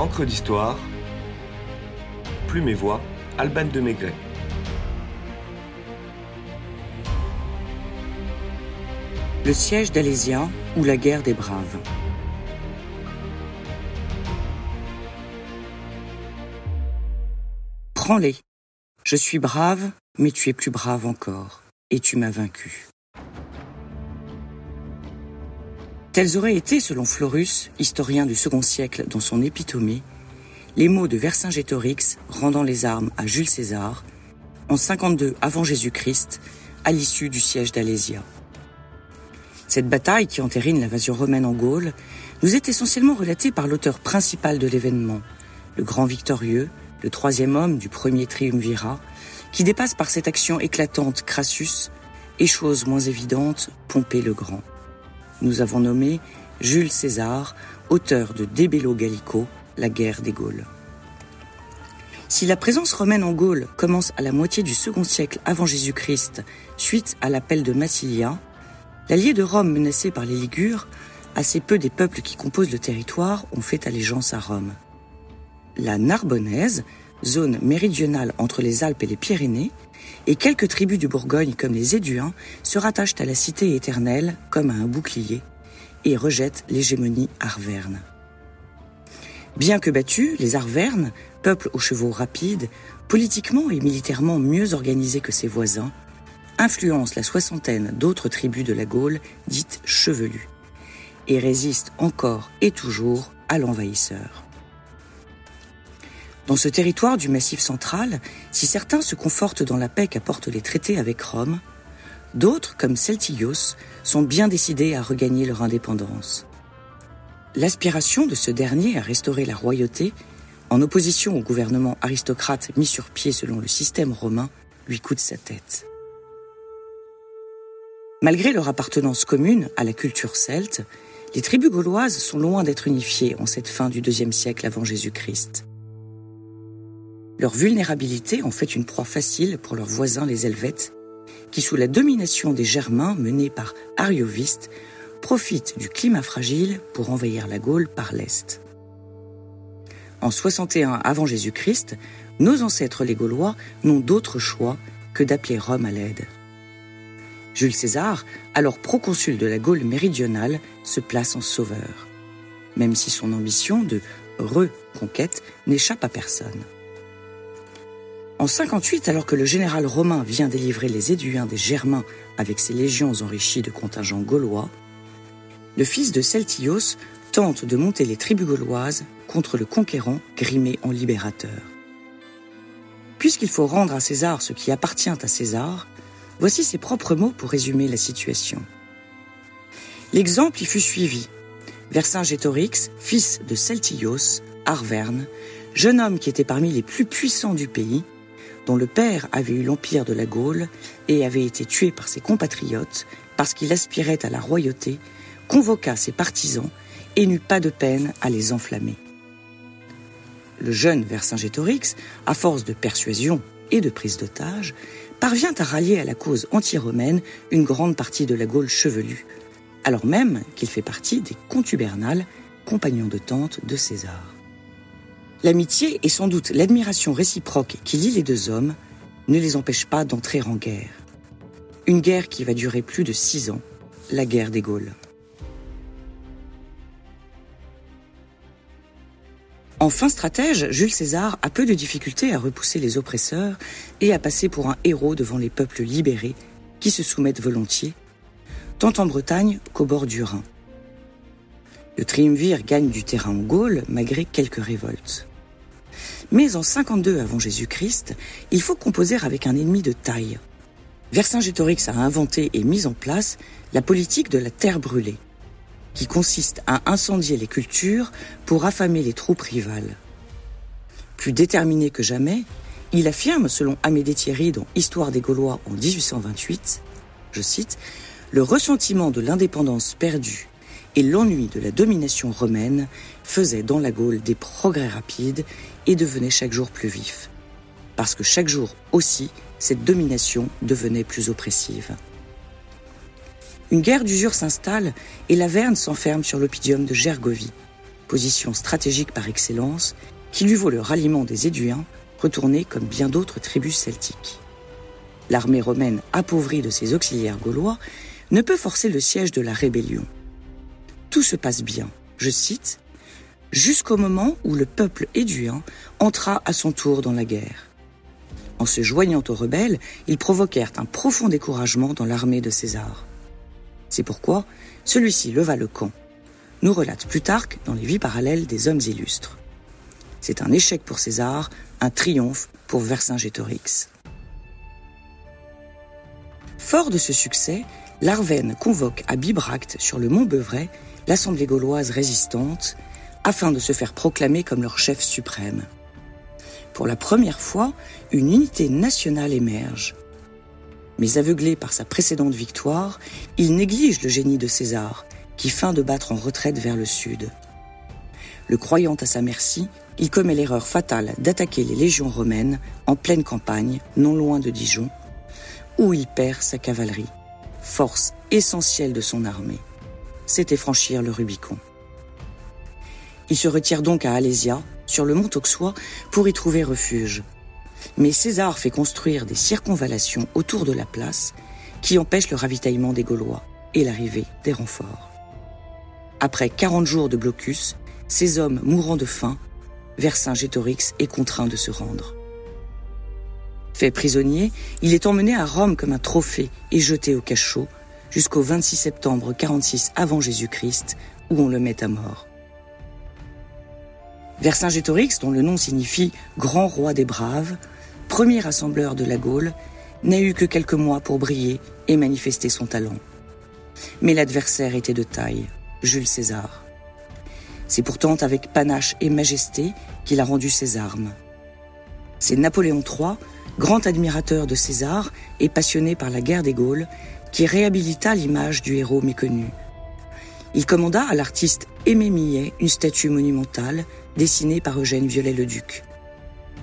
Encre d'histoire, Plume et Voix, Alban de Maigret. Le siège d'Alésia ou la guerre des braves. Prends-les. Je suis brave, mais tu es plus brave encore, et tu m'as vaincu. Tels auraient été, selon Florus, historien du second siècle dans son Épitomée, les mots de Vercingétorix rendant les armes à Jules César en 52 avant Jésus-Christ, à l'issue du siège d'Alésia. Cette bataille qui entérine l'invasion romaine en Gaule nous est essentiellement relatée par l'auteur principal de l'événement, le grand victorieux, le troisième homme du premier triumvirat, qui dépasse par cette action éclatante Crassus et chose moins évidente, Pompée le Grand nous avons nommé Jules César, auteur de De Bello Gallico, la guerre des Gaules. Si la présence romaine en Gaule commence à la moitié du second siècle avant Jésus-Christ, suite à l'appel de Massilia, l'allié de Rome menacé par les Ligures, assez peu des peuples qui composent le territoire ont fait allégeance à Rome. La Narbonnaise, zone méridionale entre les Alpes et les Pyrénées, et quelques tribus du Bourgogne comme les Éduins se rattachent à la cité éternelle comme à un bouclier et rejettent l'hégémonie arverne. Bien que battus, les Arvernes, peuple aux chevaux rapides, politiquement et militairement mieux organisés que ses voisins, influencent la soixantaine d'autres tribus de la Gaule dites chevelues et résistent encore et toujours à l'envahisseur. Dans ce territoire du Massif central, si certains se confortent dans la paix qu'apportent les traités avec Rome, d'autres, comme Celtios, sont bien décidés à regagner leur indépendance. L'aspiration de ce dernier à restaurer la royauté, en opposition au gouvernement aristocrate mis sur pied selon le système romain, lui coûte sa tête. Malgré leur appartenance commune à la culture celte, les tribus gauloises sont loin d'être unifiées en cette fin du deuxième siècle avant Jésus-Christ. Leur vulnérabilité en fait une proie facile pour leurs voisins les Helvètes, qui sous la domination des Germains menés par Arioviste, profitent du climat fragile pour envahir la Gaule par l'Est. En 61 avant Jésus-Christ, nos ancêtres les Gaulois n'ont d'autre choix que d'appeler Rome à l'aide. Jules César, alors proconsul de la Gaule méridionale, se place en sauveur, même si son ambition de reconquête n'échappe à personne. En 58, alors que le général romain vient délivrer les Éduins des Germains avec ses légions enrichies de contingents gaulois, le fils de Celtios tente de monter les tribus gauloises contre le conquérant grimé en libérateur. Puisqu'il faut rendre à César ce qui appartient à César, voici ses propres mots pour résumer la situation. L'exemple y fut suivi. Vercingétorix, fils de Celtios, Arverne, jeune homme qui était parmi les plus puissants du pays, dont le père avait eu l'empire de la Gaule et avait été tué par ses compatriotes parce qu'il aspirait à la royauté, convoqua ses partisans et n'eut pas de peine à les enflammer. Le jeune Vercingétorix, à force de persuasion et de prise d'otage, parvient à rallier à la cause anti-romaine une grande partie de la Gaule chevelue, alors même qu'il fait partie des contubernales, compagnons de tente de César. L'amitié et sans doute l'admiration réciproque qui lie les deux hommes ne les empêche pas d'entrer en guerre. Une guerre qui va durer plus de six ans, la guerre des Gaules. En fin stratège, Jules César a peu de difficultés à repousser les oppresseurs et à passer pour un héros devant les peuples libérés qui se soumettent volontiers, tant en Bretagne qu'au bord du Rhin. Le triumvir gagne du terrain en Gaule malgré quelques révoltes. Mais en 52 avant Jésus-Christ, il faut composer avec un ennemi de taille. Vercingétorix a inventé et mis en place la politique de la terre brûlée, qui consiste à incendier les cultures pour affamer les troupes rivales. Plus déterminé que jamais, il affirme, selon Amédée Thierry dans Histoire des Gaulois en 1828, je cite, Le ressentiment de l'indépendance perdue et l'ennui de la domination romaine faisaient dans la Gaule des progrès rapides et devenait chaque jour plus vif. Parce que chaque jour aussi, cette domination devenait plus oppressive. Une guerre d'usure s'installe et la Verne s'enferme sur l'opidium de Gergovie, position stratégique par excellence, qui lui vaut le ralliement des Éduins, retournés comme bien d'autres tribus celtiques. L'armée romaine, appauvrie de ses auxiliaires gaulois, ne peut forcer le siège de la rébellion. Tout se passe bien, je cite, jusqu'au moment où le peuple éduin entra à son tour dans la guerre. En se joignant aux rebelles, ils provoquèrent un profond découragement dans l'armée de César. C'est pourquoi celui-ci leva le camp, nous relate Plutarque dans les vies parallèles des hommes illustres. C'est un échec pour César, un triomphe pour Vercingétorix. Fort de ce succès, l'Arvène convoque à Bibracte, sur le mont Beuvray, l'assemblée gauloise résistante, afin de se faire proclamer comme leur chef suprême. Pour la première fois, une unité nationale émerge. Mais aveuglé par sa précédente victoire, il néglige le génie de César, qui feint de battre en retraite vers le sud. Le croyant à sa merci, il commet l'erreur fatale d'attaquer les légions romaines en pleine campagne, non loin de Dijon, où il perd sa cavalerie, force essentielle de son armée. C'était franchir le Rubicon. Il se retire donc à Alésia, sur le mont Auxois, pour y trouver refuge. Mais César fait construire des circonvallations autour de la place qui empêchent le ravitaillement des Gaulois et l'arrivée des renforts. Après 40 jours de blocus, ces hommes mourant de faim, Vercingétorix est contraint de se rendre. Fait prisonnier, il est emmené à Rome comme un trophée et jeté au cachot jusqu'au 26 septembre 46 avant Jésus-Christ, où on le met à mort. Vercingétorix, dont le nom signifie grand roi des braves, premier rassembleur de la Gaule, n'a eu que quelques mois pour briller et manifester son talent. Mais l'adversaire était de taille, Jules César. C'est pourtant avec panache et majesté qu'il a rendu ses armes. C'est Napoléon III, grand admirateur de César et passionné par la guerre des Gaules, qui réhabilita l'image du héros méconnu. Il commanda à l'artiste Aimé Millet une statue monumentale dessinée par Eugène Viollet-le-Duc.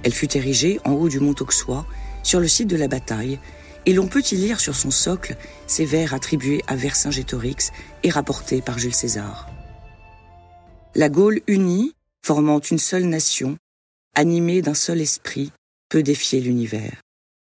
Elle fut érigée en haut du mont Auxois, sur le site de la bataille, et l'on peut y lire sur son socle ces vers attribués à Vercingétorix et rapportés par Jules César. La Gaule unie, formant une seule nation, animée d'un seul esprit, peut défier l'univers.